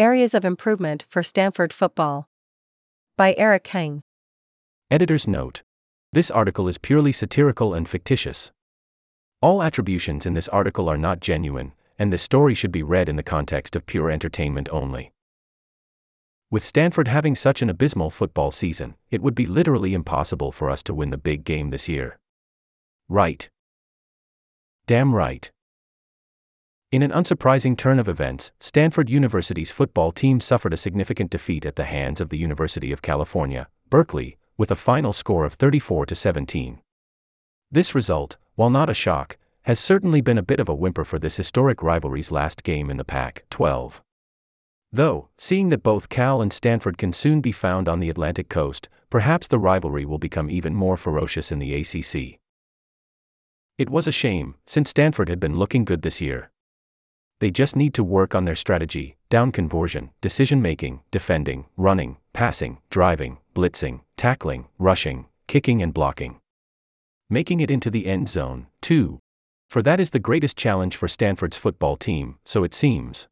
Areas of Improvement for Stanford Football. By Eric Heng. Editor's note. This article is purely satirical and fictitious. All attributions in this article are not genuine, and this story should be read in the context of pure entertainment only. With Stanford having such an abysmal football season, it would be literally impossible for us to win the big game this year. Right. Damn right. In an unsurprising turn of events, Stanford University's football team suffered a significant defeat at the hands of the University of California, Berkeley, with a final score of 34 to 17. This result, while not a shock, has certainly been a bit of a whimper for this historic rivalry's last game in the Pac 12. Though, seeing that both Cal and Stanford can soon be found on the Atlantic coast, perhaps the rivalry will become even more ferocious in the ACC. It was a shame, since Stanford had been looking good this year. They just need to work on their strategy, down conversion, decision making, defending, running, passing, driving, blitzing, tackling, rushing, kicking, and blocking. Making it into the end zone, too. For that is the greatest challenge for Stanford's football team, so it seems.